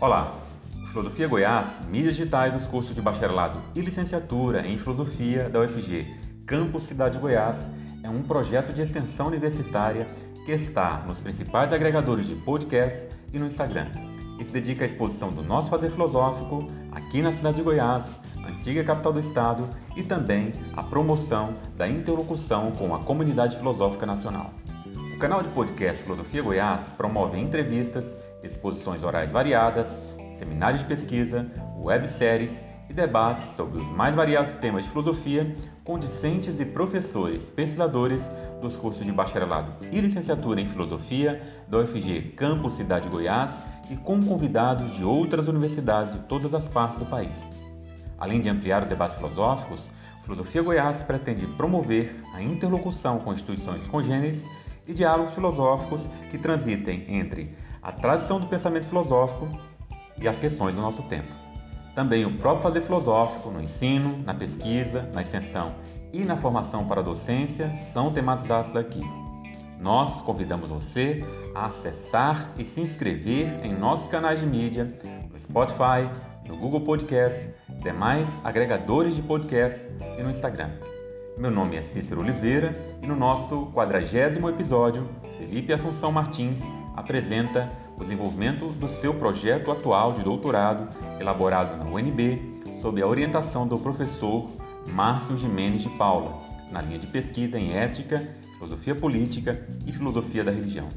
Olá, Filosofia Goiás, mídias digitais dos cursos de bacharelado e licenciatura em Filosofia da UFG, Campus Cidade Goiás, é um projeto de extensão universitária que está nos principais agregadores de podcast e no Instagram. E se dedica à exposição do nosso fazer filosófico aqui na cidade de Goiás, antiga capital do estado, e também à promoção da interlocução com a comunidade filosófica nacional. O canal de podcast Filosofia Goiás promove entrevistas, exposições orais variadas, seminários de pesquisa, webséries e debates sobre os mais variados temas de filosofia com discentes e professores pesquisadores dos cursos de bacharelado e licenciatura em filosofia da UFG Campus Cidade Goiás e com convidados de outras universidades de todas as partes do país. Além de ampliar os debates filosóficos, Filosofia Goiás pretende promover a interlocução com instituições congêneres e diálogos filosóficos que transitem entre a tradição do pensamento filosófico e as questões do nosso tempo. Também o próprio fazer filosófico no ensino, na pesquisa, na extensão e na formação para a docência são tematizados aqui. Nós convidamos você a acessar e se inscrever em nossos canais de mídia, no Spotify, no Google Podcast, demais agregadores de podcast e no Instagram. Meu nome é Cícero Oliveira e no nosso quadragésimo episódio, Felipe Assunção Martins apresenta o desenvolvimento do seu projeto atual de doutorado, elaborado na UNB, sob a orientação do professor Márcio Jimenez de Paula, na linha de pesquisa em ética, filosofia política e filosofia da religião.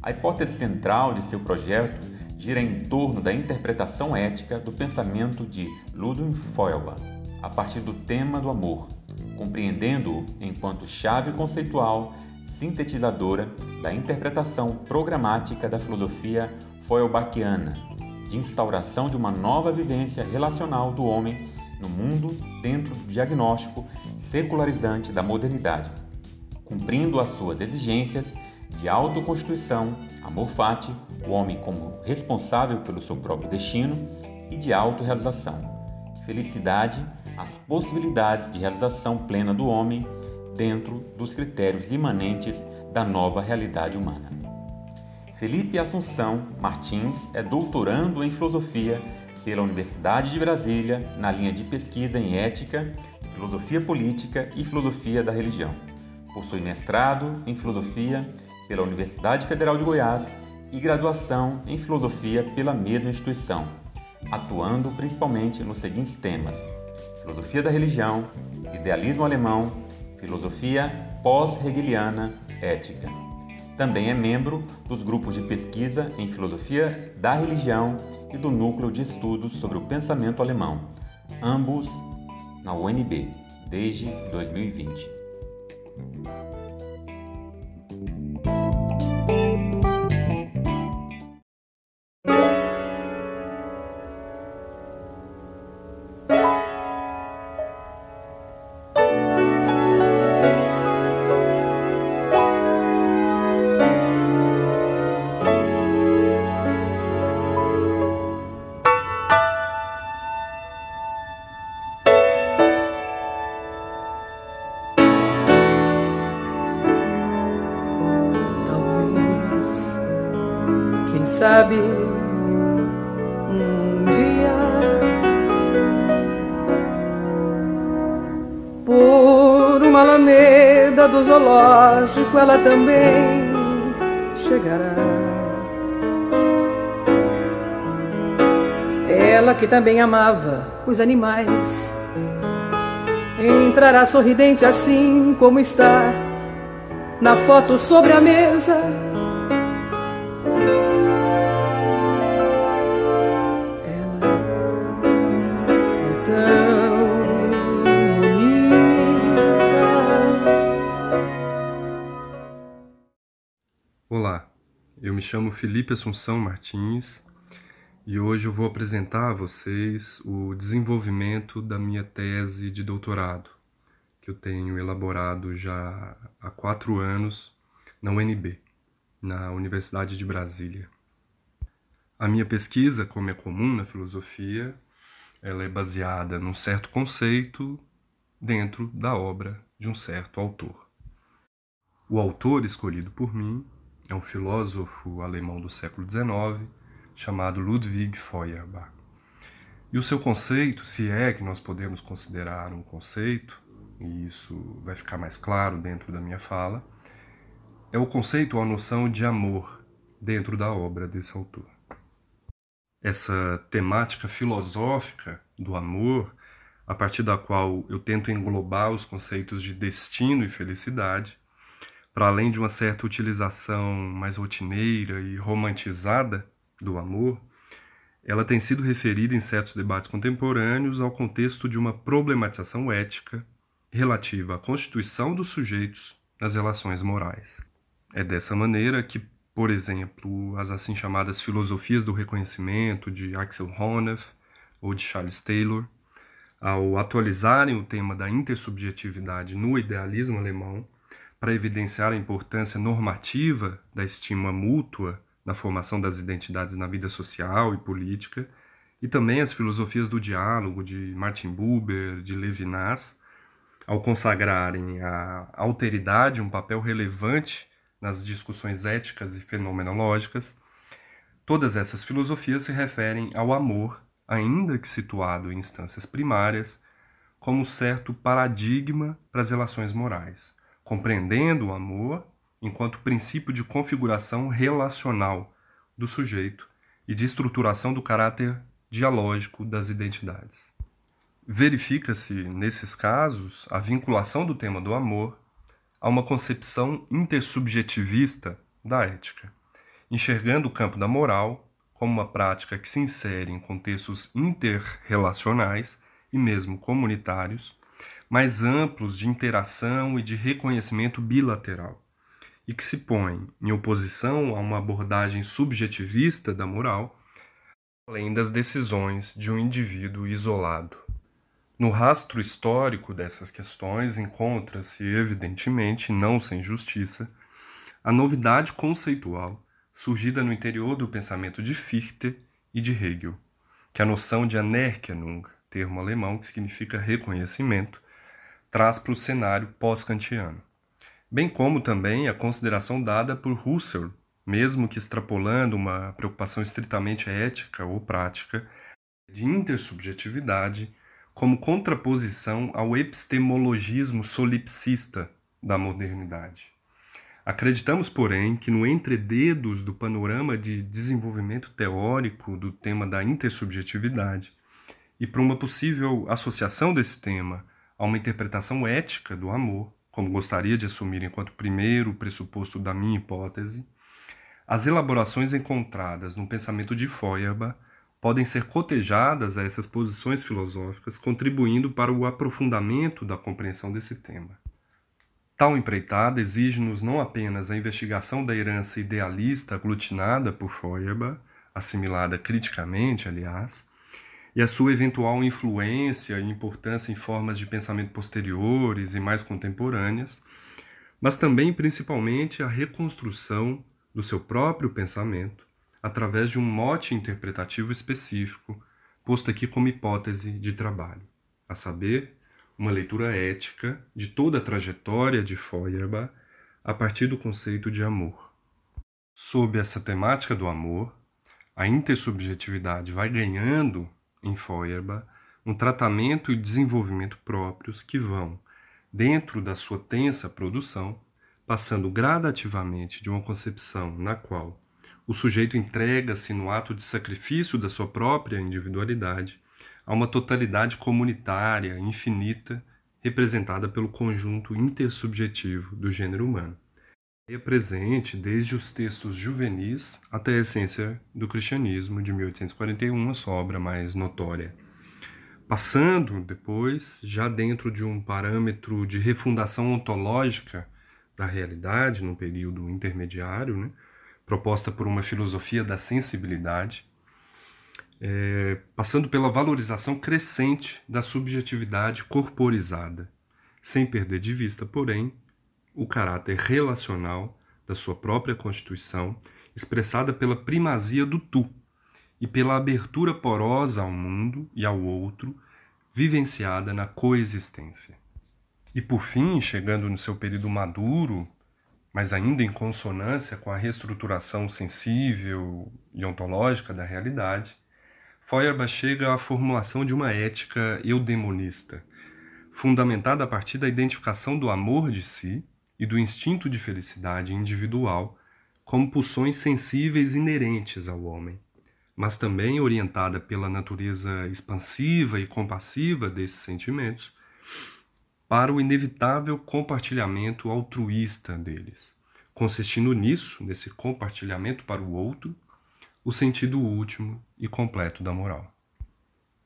A hipótese central de seu projeto gira em torno da interpretação ética do pensamento de Ludwig Feuerbach, a partir do tema do amor, compreendendo-o enquanto chave conceitual sintetizadora da interpretação programática da filosofia Feuerbachiana, de instauração de uma nova vivência relacional do homem no mundo dentro do diagnóstico secularizante da modernidade, cumprindo as suas exigências de autoconstituição, amor fati, o homem como responsável pelo seu próprio destino, e de autorrealização, felicidade, as possibilidades de realização plena do homem dentro dos critérios imanentes da nova realidade humana. Felipe Assunção Martins é doutorando em filosofia pela Universidade de Brasília na linha de pesquisa em ética, filosofia política e filosofia da religião. Possui mestrado em filosofia pela Universidade Federal de Goiás e graduação em filosofia pela mesma instituição, atuando principalmente nos seguintes temas: filosofia da religião, idealismo alemão, filosofia pós-hegeliana ética. Também é membro dos grupos de pesquisa em filosofia da religião e do núcleo de estudos sobre o pensamento alemão, ambos na UNB, desde 2020. Sabe um dia por uma alameda do zoológico ela também chegará. Ela que também amava os animais entrará sorridente assim como está na foto sobre a mesa chamo Felipe Assunção Martins e hoje eu vou apresentar a vocês o desenvolvimento da minha tese de doutorado, que eu tenho elaborado já há quatro anos na UNB, na Universidade de Brasília. A minha pesquisa, como é comum na filosofia, ela é baseada num certo conceito dentro da obra de um certo autor. O autor escolhido por mim é um filósofo alemão do século XIX, chamado Ludwig Feuerbach. E o seu conceito, se é que nós podemos considerar um conceito, e isso vai ficar mais claro dentro da minha fala, é o conceito ou a noção de amor dentro da obra desse autor. Essa temática filosófica do amor, a partir da qual eu tento englobar os conceitos de destino e felicidade, para além de uma certa utilização mais rotineira e romantizada do amor, ela tem sido referida em certos debates contemporâneos ao contexto de uma problematização ética relativa à constituição dos sujeitos nas relações morais. É dessa maneira que, por exemplo, as assim chamadas filosofias do reconhecimento de Axel Honneth ou de Charles Taylor, ao atualizarem o tema da intersubjetividade no idealismo alemão, para evidenciar a importância normativa da estima mútua na formação das identidades na vida social e política, e também as filosofias do diálogo de Martin Buber, de Levinas, ao consagrarem a alteridade um papel relevante nas discussões éticas e fenomenológicas, todas essas filosofias se referem ao amor, ainda que situado em instâncias primárias, como certo paradigma para as relações morais compreendendo o amor enquanto princípio de configuração relacional do sujeito e de estruturação do caráter dialógico das identidades. Verifica-se, nesses casos, a vinculação do tema do amor a uma concepção intersubjetivista da ética, enxergando o campo da moral como uma prática que se insere em contextos interrelacionais e mesmo comunitários, mais amplos de interação e de reconhecimento bilateral, e que se põe em oposição a uma abordagem subjetivista da moral, além das decisões de um indivíduo isolado. No rastro histórico dessas questões encontra-se, evidentemente, não sem justiça, a novidade conceitual surgida no interior do pensamento de Fichte e de Hegel, que a noção de Anerkennung, termo alemão que significa reconhecimento, traz para o cenário pós-kantiano, bem como também a consideração dada por Husserl, mesmo que extrapolando uma preocupação estritamente ética ou prática, de intersubjetividade como contraposição ao epistemologismo solipsista da modernidade. Acreditamos, porém, que no entrededos do panorama de desenvolvimento teórico do tema da intersubjetividade e para uma possível associação desse tema a uma interpretação ética do amor, como gostaria de assumir enquanto primeiro pressuposto da minha hipótese, as elaborações encontradas no pensamento de Feuerbach podem ser cotejadas a essas posições filosóficas, contribuindo para o aprofundamento da compreensão desse tema. Tal empreitada exige-nos não apenas a investigação da herança idealista aglutinada por Feuerbach, assimilada criticamente, aliás, e a sua eventual influência e importância em formas de pensamento posteriores e mais contemporâneas, mas também principalmente a reconstrução do seu próprio pensamento através de um mote interpretativo específico, posto aqui como hipótese de trabalho, a saber, uma leitura ética de toda a trajetória de Feuerbach a partir do conceito de amor. Sob essa temática do amor, a intersubjetividade vai ganhando em Feuerbach um tratamento e desenvolvimento próprios que vão, dentro da sua tensa produção, passando gradativamente de uma concepção na qual o sujeito entrega-se no ato de sacrifício da sua própria individualidade a uma totalidade comunitária, infinita, representada pelo conjunto intersubjetivo do gênero humano. É presente desde os textos juvenis até a essência do cristianismo de 1841, a sua obra mais notória. Passando depois, já dentro de um parâmetro de refundação ontológica da realidade, num período intermediário, né, proposta por uma filosofia da sensibilidade, é, passando pela valorização crescente da subjetividade corporizada, sem perder de vista, porém, o caráter relacional da sua própria constituição, expressada pela primazia do tu e pela abertura porosa ao mundo e ao outro, vivenciada na coexistência. E por fim, chegando no seu período maduro, mas ainda em consonância com a reestruturação sensível e ontológica da realidade, Feuerbach chega à formulação de uma ética eudemonista, fundamentada a partir da identificação do amor de si e do instinto de felicidade individual como pulsões sensíveis inerentes ao homem, mas também orientada pela natureza expansiva e compassiva desses sentimentos para o inevitável compartilhamento altruísta deles, consistindo nisso, nesse compartilhamento para o outro, o sentido último e completo da moral.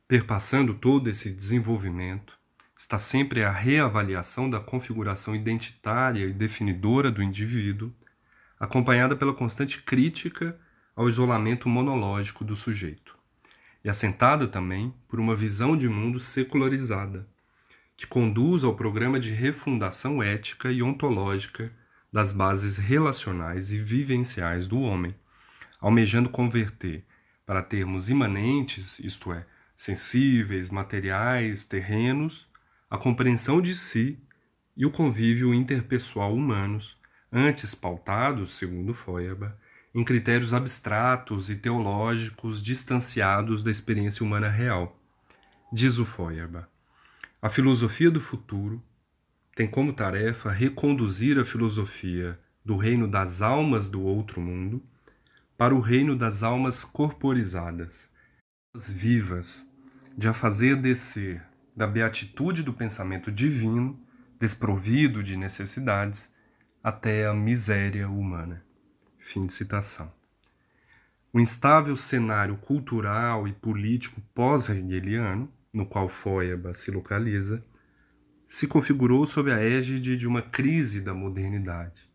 Perpassando todo esse desenvolvimento, está sempre a reavaliação da configuração identitária e definidora do indivíduo, acompanhada pela constante crítica ao isolamento monológico do sujeito, e assentada também por uma visão de mundo secularizada, que conduz ao programa de refundação ética e ontológica das bases relacionais e vivenciais do homem, almejando converter para termos imanentes, isto é, sensíveis, materiais, terrenos, a compreensão de si e o convívio interpessoal humanos, antes pautados, segundo Feuerbach, em critérios abstratos e teológicos distanciados da experiência humana real. Diz o Feuerbach. A filosofia do futuro tem como tarefa reconduzir a filosofia do reino das almas do outro mundo para o reino das almas corporizadas, vivas, de a fazer descer da beatitude do pensamento divino, desprovido de necessidades, até a miséria humana. Fim de citação. O instável cenário cultural e político pós-hegeliano no qual Feuerbach se localiza, se configurou sob a égide de uma crise da modernidade,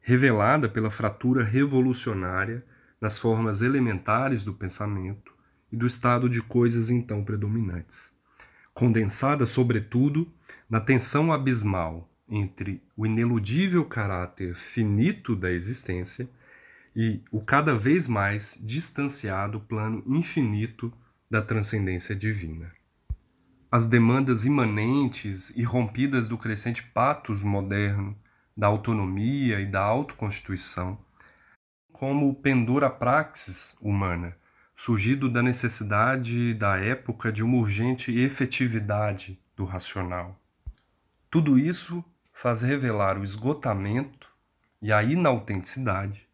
revelada pela fratura revolucionária nas formas elementares do pensamento e do estado de coisas então predominantes, condensada, sobretudo, na tensão abismal entre o ineludível caráter finito da existência e o cada vez mais distanciado plano infinito da transcendência divina. As demandas imanentes e rompidas do crescente patos moderno da autonomia e da autoconstituição, como pendura praxis humana, surgido da necessidade da época de uma urgente efetividade do racional. Tudo isso faz revelar o esgotamento e a inautenticidade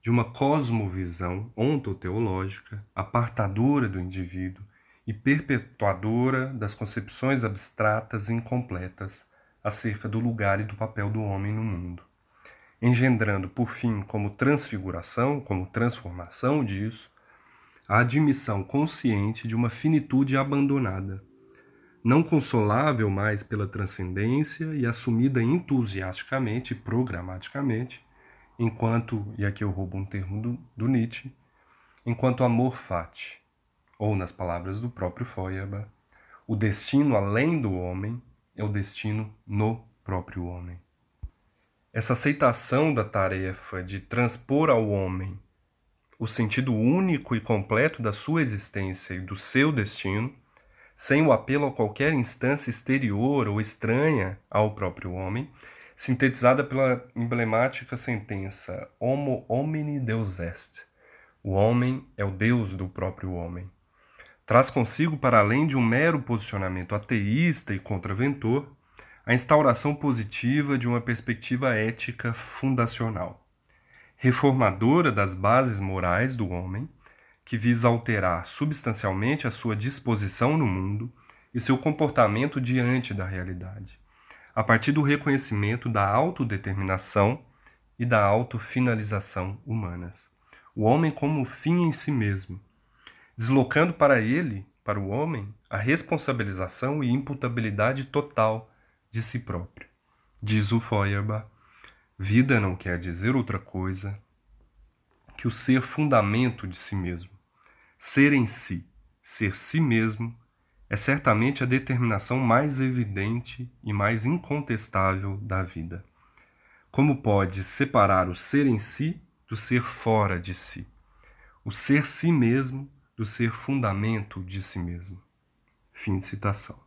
de uma cosmovisão ontoteológica apartadora do indivíduo e perpetuadora das concepções abstratas e incompletas acerca do lugar e do papel do homem no mundo, engendrando, por fim, como transfiguração, como transformação disso, a admissão consciente de uma finitude abandonada, não consolável mais pela transcendência e assumida entusiasticamente e programaticamente, enquanto, e aqui eu roubo um termo do, do Nietzsche, enquanto amor fati, ou nas palavras do próprio Feuerbach, o destino além do homem é o destino no próprio homem. Essa aceitação da tarefa de transpor ao homem o sentido único e completo da sua existência e do seu destino, sem o apelo a qualquer instância exterior ou estranha ao próprio homem, sintetizada pela emblemática sentença Homo homini Deus est. O homem é o Deus do próprio homem traz consigo, para além de um mero posicionamento ateísta e contraventor, a instauração positiva de uma perspectiva ética fundacional, reformadora das bases morais do homem, que visa alterar substancialmente a sua disposição no mundo e seu comportamento diante da realidade, a partir do reconhecimento da autodeterminação e da autofinalização humanas. O homem como fim em si mesmo, deslocando para ele, para o homem, a responsabilização e imputabilidade total de si próprio. Diz o Feuerbach, vida não quer dizer outra coisa que o ser fundamento de si mesmo. Ser em si, ser si mesmo, é certamente a determinação mais evidente e mais incontestável da vida. Como pode separar o ser em si do ser fora de si? O ser si mesmo do ser fundamento de si mesmo. Fim de citação.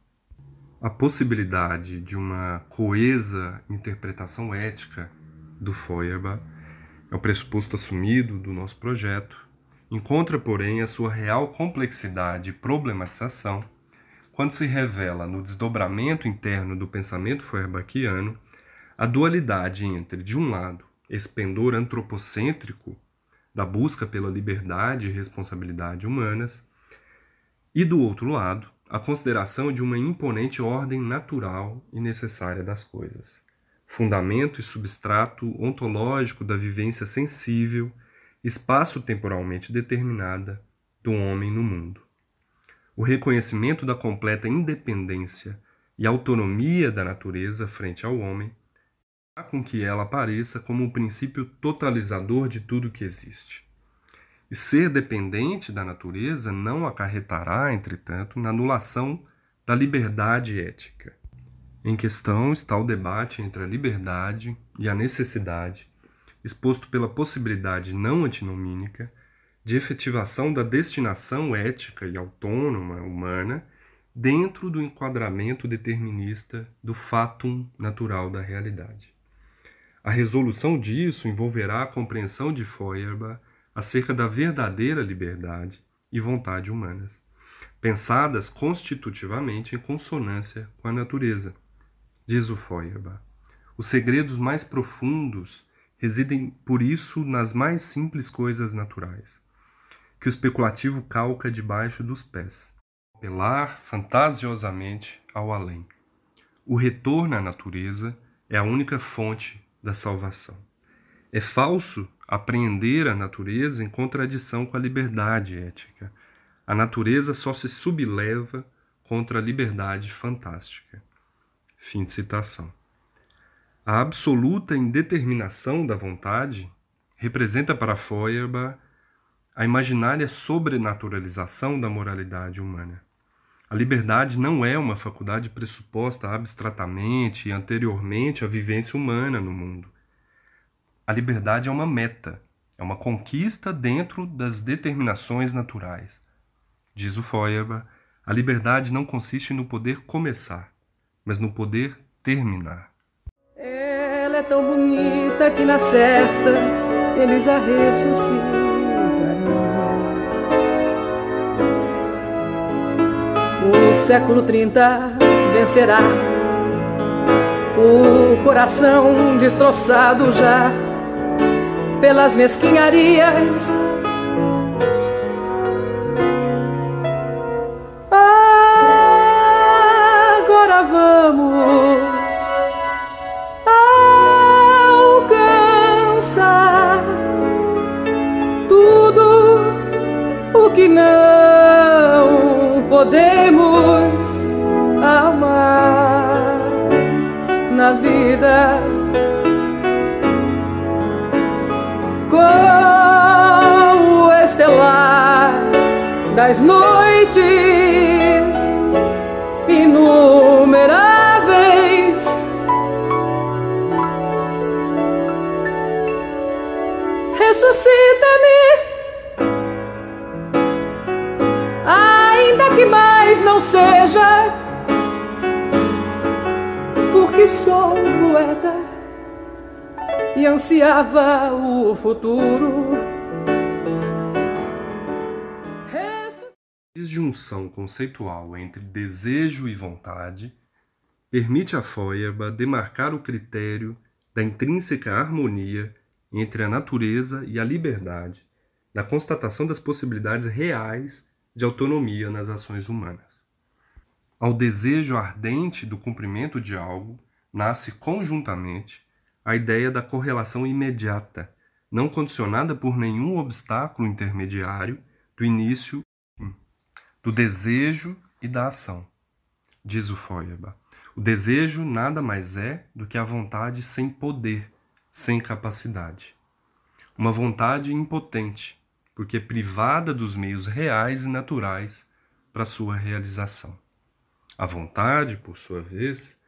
A possibilidade de uma coesa interpretação ética do Feuerbach, é o pressuposto assumido do nosso projeto, encontra, porém, a sua real complexidade e problematização quando se revela no desdobramento interno do pensamento feuerbachiano a dualidade entre, de um lado, esse pendor antropocêntrico da busca pela liberdade e responsabilidade humanas, e do outro lado, a consideração de uma imponente ordem natural e necessária das coisas, fundamento e substrato ontológico da vivência sensível, espaço-temporalmente determinada do homem no mundo. O reconhecimento da completa independência e autonomia da natureza frente ao homem com que ela apareça como um princípio totalizador de tudo que existe. E ser dependente da natureza não acarretará, entretanto, na anulação da liberdade ética. Em questão está o debate entre a liberdade e a necessidade, exposto pela possibilidade não antinomínica de efetivação da destinação ética e autônoma humana dentro do enquadramento determinista do fatum natural da realidade. A resolução disso envolverá a compreensão de Feuerbach acerca da verdadeira liberdade e vontade humanas, pensadas constitutivamente em consonância com a natureza. Diz o Feuerbach. Os segredos mais profundos residem, por isso, nas mais simples coisas naturais, que o especulativo calca debaixo dos pés, apelar fantasiosamente ao além. O retorno à natureza é a única fonte da salvação. É falso apreender a natureza em contradição com a liberdade ética. A natureza só se subleva contra a liberdade fantástica. Fim de citação. A absoluta indeterminação da vontade representa para Feuerbach a imaginária sobrenaturalização da moralidade humana. A liberdade não é uma faculdade pressuposta abstratamente e anteriormente à vivência humana no mundo. A liberdade é uma meta, é uma conquista dentro das determinações naturais. Diz o Feuerbach, a liberdade não consiste no poder começar, mas no poder terminar. Ela é tão bonita que na certa eles a ressuscitam. O século 30 vencerá. O coração destroçado já pelas mesquinharias. Podemos amar na vida. Com o estelar das noites porque sou poeta e ansiava o futuro. Disjunção conceitual entre desejo e vontade permite a Feuerbach demarcar o critério da intrínseca harmonia entre a natureza e a liberdade, na constatação das possibilidades reais de autonomia nas ações humanas. Ao desejo ardente do cumprimento de algo, nasce conjuntamente a ideia da correlação imediata, não condicionada por nenhum obstáculo intermediário do início do desejo e da ação. Diz o Feuerbach. O desejo nada mais é do que a vontade sem poder, sem capacidade. Uma vontade impotente, porque é privada dos meios reais e naturais para sua realização. A vontade, por sua vez,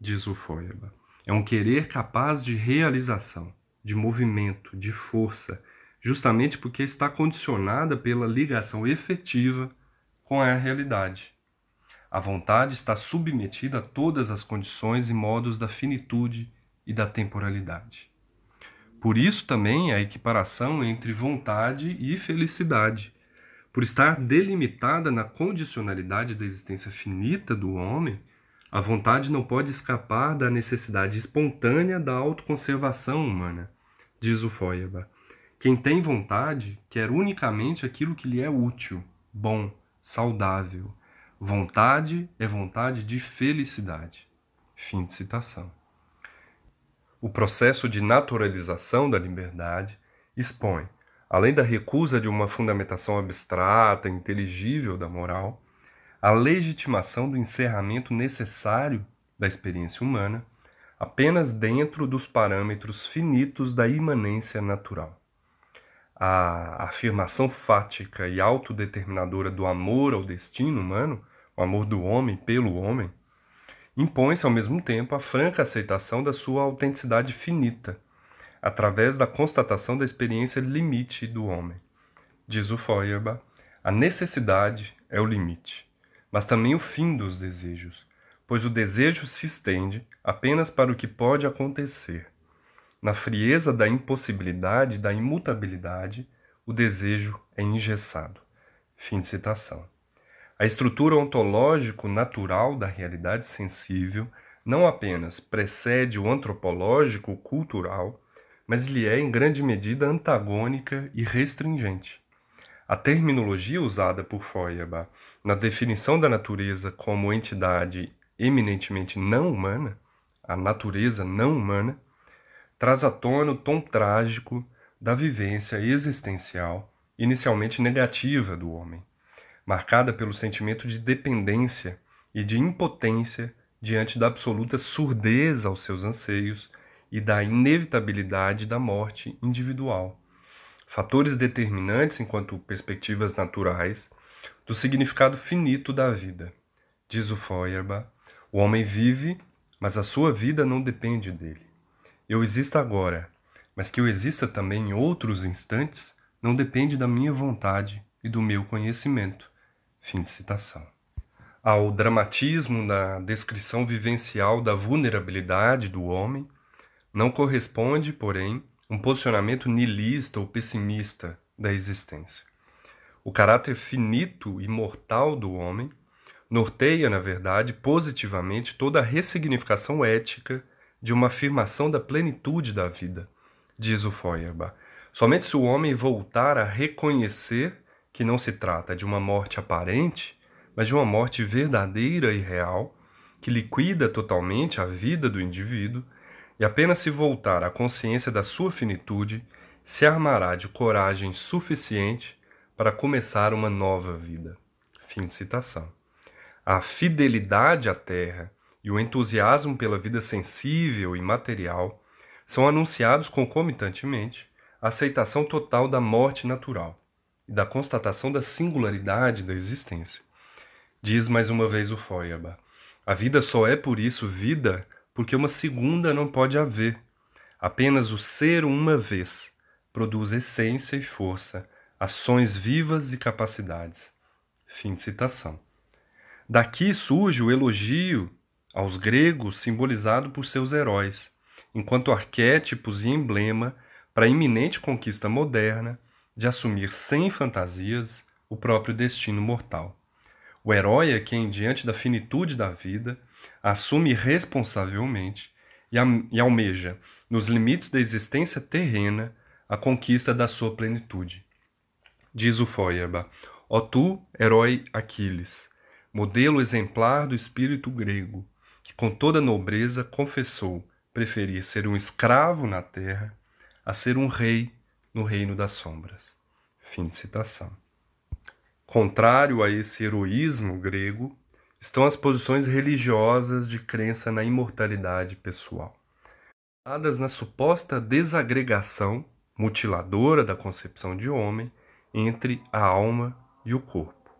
diz o Feuerbach, é um querer capaz de realização, de movimento, de força, justamente porque está condicionada pela ligação efetiva com a realidade. A vontade está submetida a todas as condições e modos da finitude e da temporalidade. Por isso também a equiparação entre vontade e felicidade. Por estar delimitada na condicionalidade da existência finita do homem, a vontade não pode escapar da necessidade espontânea da autoconservação humana, diz o Feuerbach. Quem tem vontade quer unicamente aquilo que lhe é útil, bom, saudável. Vontade é vontade de felicidade. Fim de citação. O processo de naturalização da liberdade expõe, além da recusa de uma fundamentação abstrata, inteligível da moral, a legitimação do encerramento necessário da experiência humana apenas dentro dos parâmetros finitos da imanência natural. A afirmação fática e autodeterminadora do amor ao destino humano, o amor do homem pelo homem, impõe-se ao mesmo tempo a franca aceitação da sua autenticidade finita, através da constatação da experiência limite do homem. Diz o Feuerbach, a necessidade é o limite mas também o fim dos desejos, pois o desejo se estende apenas para o que pode acontecer. Na frieza da impossibilidade, da imutabilidade, o desejo é engessado. Fim de citação. A estrutura ontológico natural da realidade sensível não apenas precede o antropológico cultural, mas lhe é em grande medida antagônica e restringente. A terminologia usada por Feuerbach na definição da natureza como entidade eminentemente não humana, a natureza não humana, traz à tona o tom trágico da vivência existencial inicialmente negativa do homem, marcada pelo sentimento de dependência e de impotência diante da absoluta surdez aos seus anseios e da inevitabilidade da morte individual fatores determinantes enquanto perspectivas naturais do significado finito da vida. Diz o Feuerbach, o homem vive, mas a sua vida não depende dele. Eu existo agora, mas que eu exista também em outros instantes não depende da minha vontade e do meu conhecimento. Fim de citação. Ao dramatismo na descrição vivencial da vulnerabilidade do homem, não corresponde, porém, um posicionamento nihilista ou pessimista da existência. O caráter finito e mortal do homem norteia, na verdade, positivamente toda a ressignificação ética de uma afirmação da plenitude da vida, diz o Feuerbach. Somente se o homem voltar a reconhecer que não se trata de uma morte aparente, mas de uma morte verdadeira e real, que liquida totalmente a vida do indivíduo, e apenas se voltar à consciência da sua finitude, se armará de coragem suficiente para começar uma nova vida. Fim de citação. A fidelidade à terra e o entusiasmo pela vida sensível e material são anunciados concomitantemente à aceitação total da morte natural e da constatação da singularidade da existência. Diz mais uma vez o Feuerbach: a vida só é por isso vida porque uma segunda não pode haver. Apenas o ser uma vez produz essência e força, ações vivas e capacidades. Fim de citação. Daqui surge o elogio aos gregos simbolizado por seus heróis, enquanto arquétipos e emblema para a iminente conquista moderna de assumir sem fantasias o próprio destino mortal. O herói é quem, diante da finitude da vida, assume responsavelmente e almeja, nos limites da existência terrena, a conquista da sua plenitude. Diz o Feuerbach, ó tu, herói Aquiles, modelo exemplar do espírito grego, que com toda nobreza confessou preferir ser um escravo na terra a ser um rei no reino das sombras. Fim de citação. Contrário a esse heroísmo grego, estão as posições religiosas de crença na imortalidade pessoal, dadas na suposta desagregação mutiladora da concepção de homem entre a alma e o corpo,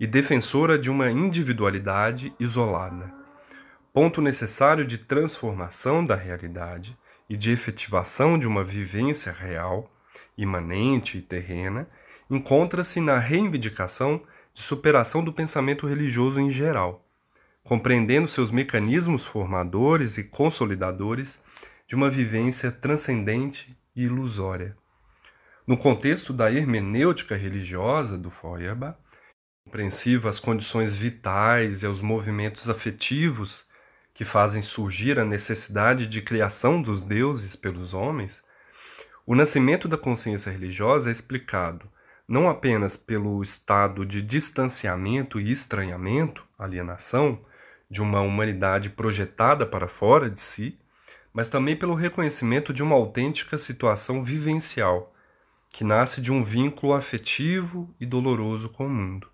e defensora de uma individualidade isolada, ponto necessário de transformação da realidade e de efetivação de uma vivência real, imanente e terrena, encontra-se na reivindicação de superação do pensamento religioso em geral, compreendendo seus mecanismos formadores e consolidadores de uma vivência transcendente e ilusória. No contexto da hermenêutica religiosa do Feuerbach, compreensiva às condições vitais e aos movimentos afetivos que fazem surgir a necessidade de criação dos deuses pelos homens, o nascimento da consciência religiosa é explicado não apenas pelo estado de distanciamento e estranhamento, alienação, de uma humanidade projetada para fora de si, mas também pelo reconhecimento de uma autêntica situação vivencial, que nasce de um vínculo afetivo e doloroso com o mundo.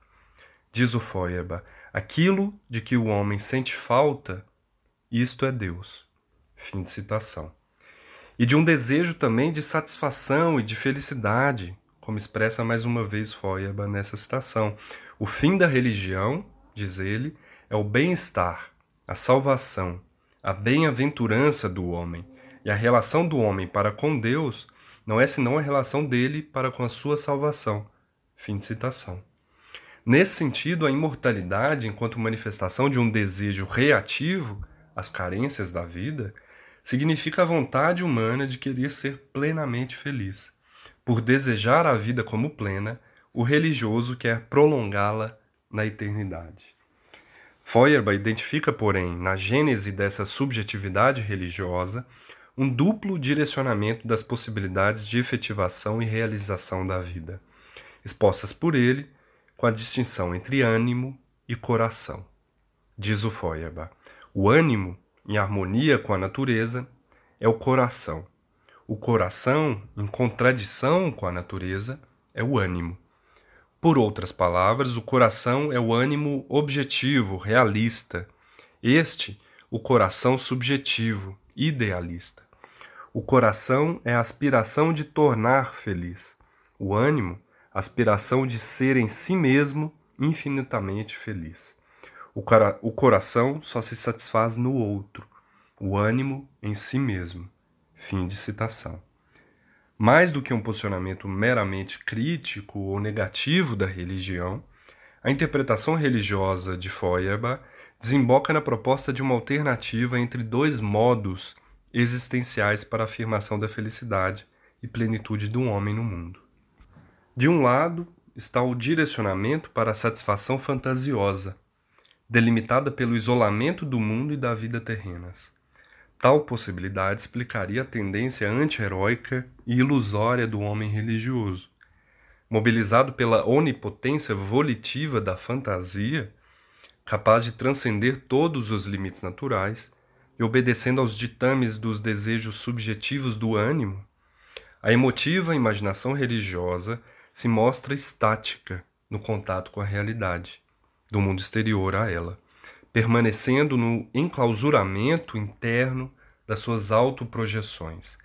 Diz o Feuerbach, aquilo de que o homem sente falta, isto é Deus. Fim de citação. E de um desejo também de satisfação e de felicidade, como expressa mais uma vez Feuerbach nessa citação. O fim da religião, diz ele, é o bem-estar, a salvação, a bem-aventurança do homem. E a relação do homem para com Deus não é senão a relação dele para com a sua salvação. Fim de citação. Nesse sentido, a imortalidade, enquanto manifestação de um desejo reativo às carências da vida, significa a vontade humana de querer ser plenamente feliz. Por desejar a vida como plena, o religioso quer prolongá-la na eternidade. Feuerbach identifica, porém, na gênese dessa subjetividade religiosa, um duplo direcionamento das possibilidades de efetivação e realização da vida, expostas por ele com a distinção entre ânimo e coração. Diz o Feuerbach: o ânimo, em harmonia com a natureza, é o coração o coração, em contradição com a natureza, é o ânimo. Por outras palavras, o coração é o ânimo objetivo, realista. Este, o coração subjetivo, idealista. O coração é a aspiração de tornar feliz. O ânimo, aspiração de ser em si mesmo infinitamente feliz. O, o coração só se satisfaz no outro, o ânimo em si mesmo. Fim de citação. Mais do que um posicionamento meramente crítico ou negativo da religião, a interpretação religiosa de Feuerbach desemboca na proposta de uma alternativa entre dois modos existenciais para a afirmação da felicidade e plenitude do homem no mundo. De um lado está o direcionamento para a satisfação fantasiosa, delimitada pelo isolamento do mundo e da vida terrenas. Tal possibilidade explicaria a tendência anti-heróica e ilusória do homem religioso. Mobilizado pela onipotência volitiva da fantasia, capaz de transcender todos os limites naturais e obedecendo aos ditames dos desejos subjetivos do ânimo, a emotiva imaginação religiosa se mostra estática no contato com a realidade, do mundo exterior a ela permanecendo no enclausuramento interno das suas autoprojeções,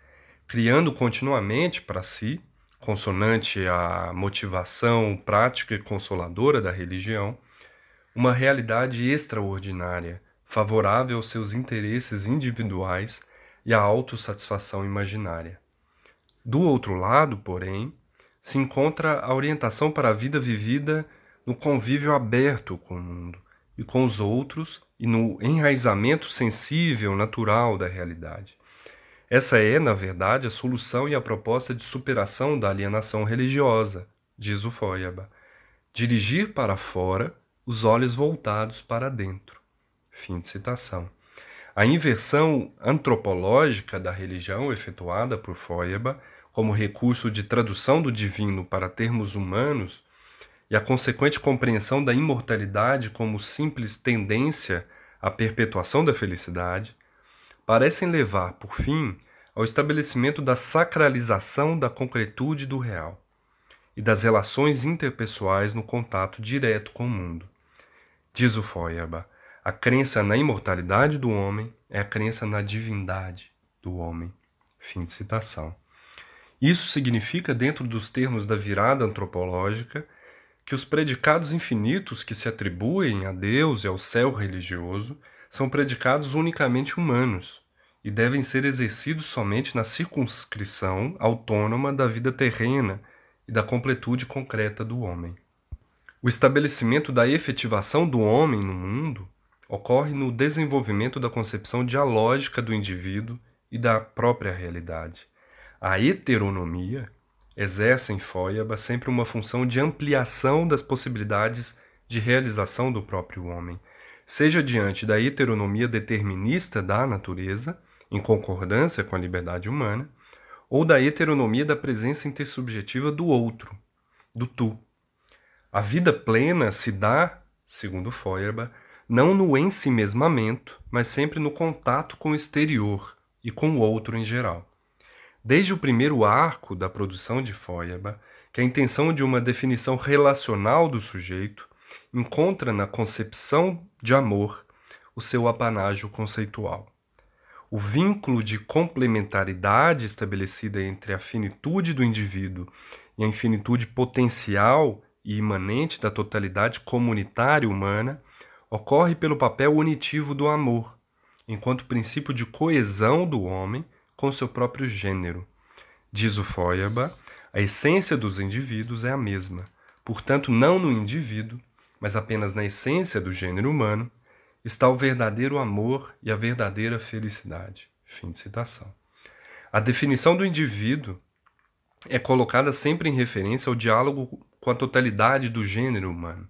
criando continuamente para si, consonante à motivação prática e consoladora da religião, uma realidade extraordinária, favorável aos seus interesses individuais e à autossatisfação imaginária. Do outro lado, porém, se encontra a orientação para a vida vivida no convívio aberto com o mundo, e com os outros e no enraizamento sensível natural da realidade. Essa é, na verdade, a solução e a proposta de superação da alienação religiosa, diz o Feuerbach. Dirigir para fora os olhos voltados para dentro. Fim de citação. A inversão antropológica da religião efetuada por Feuerbach como recurso de tradução do divino para termos humanos e a consequente compreensão da imortalidade como simples tendência à perpetuação da felicidade, parecem levar, por fim, ao estabelecimento da sacralização da concretude do real e das relações interpessoais no contato direto com o mundo. Diz o Feuerbach, a crença na imortalidade do homem é a crença na divindade do homem. Fim de citação. Isso significa, dentro dos termos da virada antropológica, que os predicados infinitos que se atribuem a Deus e ao céu religioso são predicados unicamente humanos e devem ser exercidos somente na circunscrição autônoma da vida terrena e da completude concreta do homem. O estabelecimento da efetivação do homem no mundo ocorre no desenvolvimento da concepção dialógica do indivíduo e da própria realidade. a heteronomia, exerce em Feuerbach sempre uma função de ampliação das possibilidades de realização do próprio homem, seja diante da heteronomia determinista da natureza, em concordância com a liberdade humana, ou da heteronomia da presença intersubjetiva do outro, do tu. A vida plena se dá, segundo Feuerbach, não no ensimesmamento, mas sempre no contato com o exterior e com o outro em geral. Desde o primeiro arco da produção de Feuerbach, que a intenção de uma definição relacional do sujeito encontra na concepção de amor o seu apanágio conceitual. O vínculo de complementaridade estabelecida entre a finitude do indivíduo e a infinitude potencial e imanente da totalidade comunitária humana ocorre pelo papel unitivo do amor, enquanto princípio de coesão do homem com seu próprio gênero. Diz o Feuerbach, a essência dos indivíduos é a mesma, portanto, não no indivíduo, mas apenas na essência do gênero humano, está o verdadeiro amor e a verdadeira felicidade. Fim de citação. A definição do indivíduo é colocada sempre em referência ao diálogo com a totalidade do gênero humano.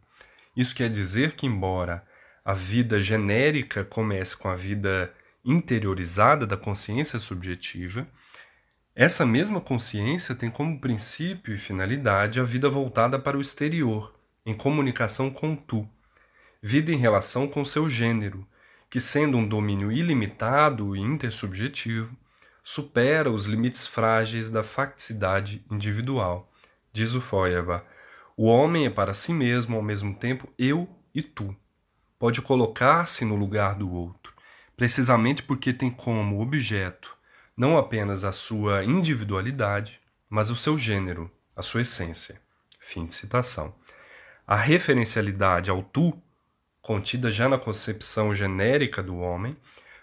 Isso quer dizer que, embora a vida genérica comece com a vida interiorizada da consciência subjetiva, essa mesma consciência tem como princípio e finalidade a vida voltada para o exterior, em comunicação com tu, vida em relação com seu gênero, que, sendo um domínio ilimitado e intersubjetivo, supera os limites frágeis da facticidade individual. Diz o Feuerbach, o homem é para si mesmo ao mesmo tempo eu e tu. Pode colocar-se no lugar do outro, precisamente porque tem como objeto não apenas a sua individualidade, mas o seu gênero, a sua essência. Fim de citação. A referencialidade ao tu, contida já na concepção genérica do homem,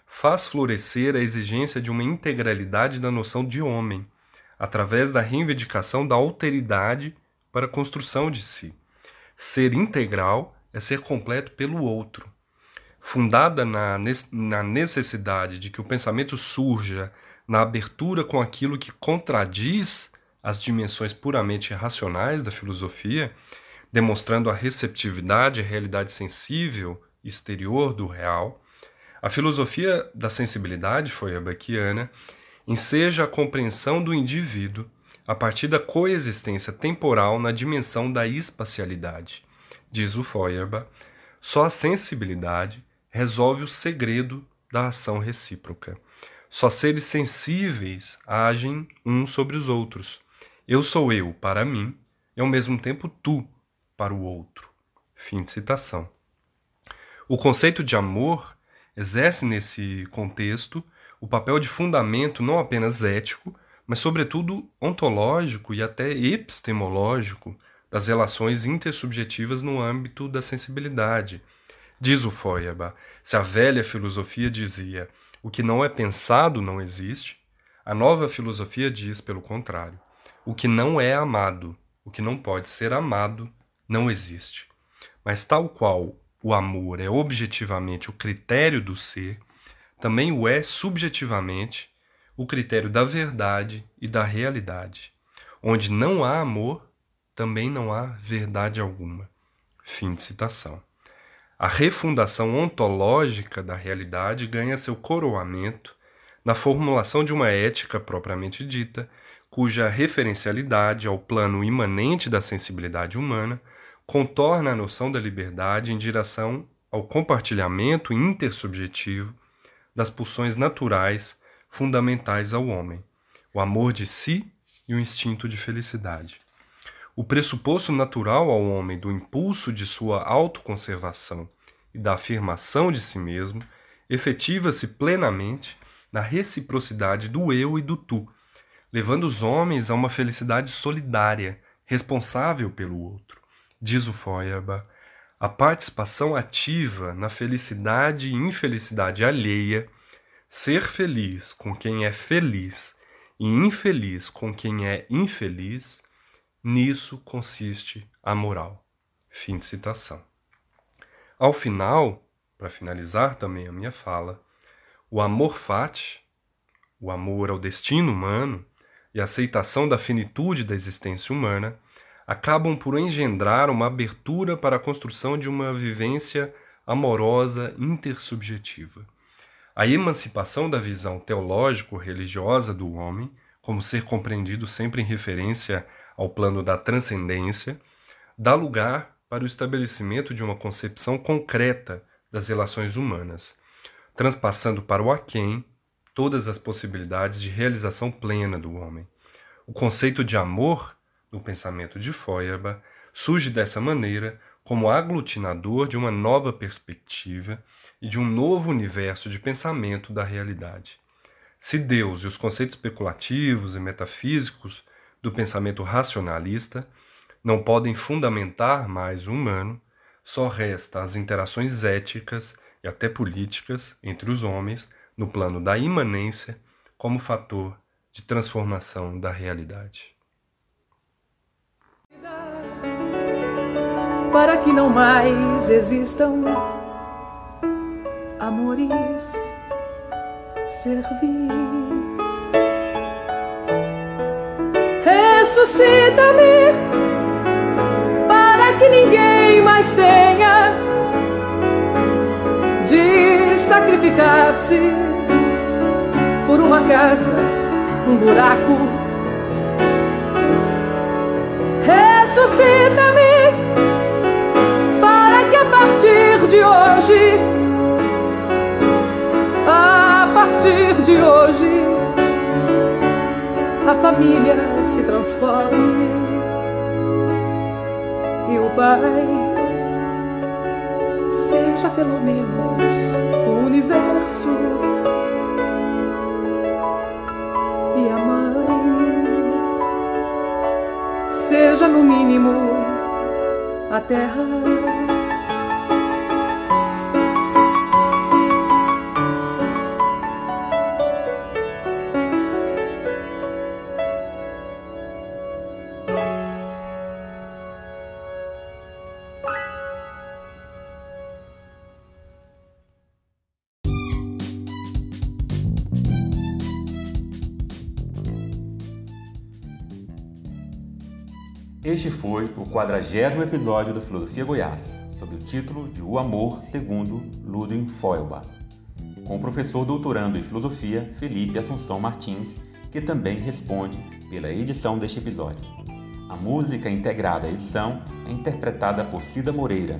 faz florescer a exigência de uma integralidade da noção de homem, através da reivindicação da alteridade para a construção de si. Ser integral é ser completo pelo outro. Fundada na, na necessidade de que o pensamento surja na abertura com aquilo que contradiz as dimensões puramente racionais da filosofia, demonstrando a receptividade à realidade sensível exterior do real, a filosofia da sensibilidade foi a Baquiana, enseja a compreensão do indivíduo a partir da coexistência temporal na dimensão da espacialidade diz o Feuerbach, só a sensibilidade resolve o segredo da ação recíproca. Só seres sensíveis agem uns sobre os outros. Eu sou eu para mim e ao mesmo tempo tu para o outro. Fim de citação. O conceito de amor exerce nesse contexto o papel de fundamento não apenas ético, mas sobretudo ontológico e até epistemológico das relações intersubjetivas no âmbito da sensibilidade. Diz o Feuerbach, se a velha filosofia dizia o que não é pensado não existe, a nova filosofia diz, pelo contrário, o que não é amado, o que não pode ser amado, não existe. Mas tal qual o amor é objetivamente o critério do ser, também o é subjetivamente o critério da verdade e da realidade. Onde não há amor, também não há verdade alguma. Fim de citação. A refundação ontológica da realidade ganha seu coroamento na formulação de uma ética propriamente dita, cuja referencialidade ao plano imanente da sensibilidade humana contorna a noção da liberdade em direção ao compartilhamento intersubjetivo das pulsões naturais fundamentais ao homem, o amor de si e o instinto de felicidade. O pressuposto natural ao homem do impulso de sua autoconservação e da afirmação de si mesmo efetiva-se plenamente na reciprocidade do eu e do tu, levando os homens a uma felicidade solidária, responsável pelo outro. Diz o Feuerbach, a participação ativa na felicidade e infelicidade alheia, ser feliz com quem é feliz e infeliz com quem é infeliz, Nisso consiste a moral. Fim de citação. Ao final, para finalizar também a minha fala, o amor fati, o amor ao destino humano, e a aceitação da finitude da existência humana acabam por engendrar uma abertura para a construção de uma vivência amorosa intersubjetiva. A emancipação da visão teológico-religiosa do homem, como ser compreendido sempre em referência ao plano da transcendência, dá lugar para o estabelecimento de uma concepção concreta das relações humanas, transpassando para o aquém todas as possibilidades de realização plena do homem. O conceito de amor no pensamento de Feuerbach, surge dessa maneira como aglutinador de uma nova perspectiva e de um novo universo de pensamento da realidade. Se Deus e os conceitos especulativos e metafísicos do pensamento racionalista não podem fundamentar mais o humano, só resta as interações éticas e até políticas entre os homens no plano da imanência como fator de transformação da realidade. para que não mais existam amores servis. Ressuscita-me para que ninguém mais tenha de sacrificar-se por uma casa, um buraco. Ressuscita-me partir de hoje, a partir de hoje, a família se transforme e o pai seja pelo menos o universo e a mãe seja no mínimo a terra. Este foi o quadragésimo episódio do Filosofia Goiás, sob o título de O Amor segundo Ludwig Feuerbach, com o professor doutorando em Filosofia Felipe Assunção Martins, que também responde pela edição deste episódio. A música integrada à edição é interpretada por Cida Moreira.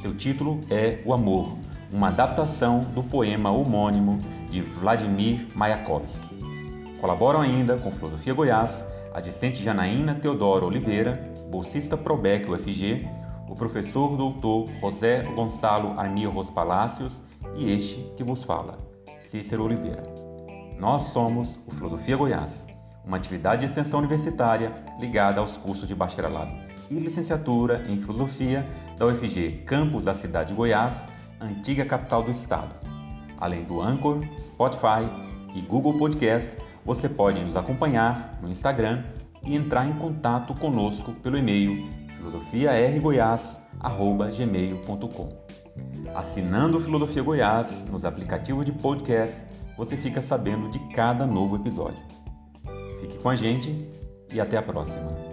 Seu título é O Amor, uma adaptação do poema homônimo de Vladimir Mayakovsky. Colaboram ainda com Filosofia Goiás a discente Janaína Teodoro Oliveira, bolsista Probec UFG, o professor doutor José Gonçalo Armilros Palácios e este que vos fala, Cícero Oliveira. Nós somos o Filosofia Goiás, uma atividade de extensão universitária ligada aos cursos de bacharelado e licenciatura em Filosofia da UFG Campus da cidade de Goiás, antiga capital do estado. Além do Anchor, Spotify e Google Podcast, você pode nos acompanhar no Instagram e entrar em contato conosco pelo e-mail filosofiargoiás@gmail.com. Assinando o Filosofia Goiás nos aplicativos de podcast, você fica sabendo de cada novo episódio. Fique com a gente e até a próxima.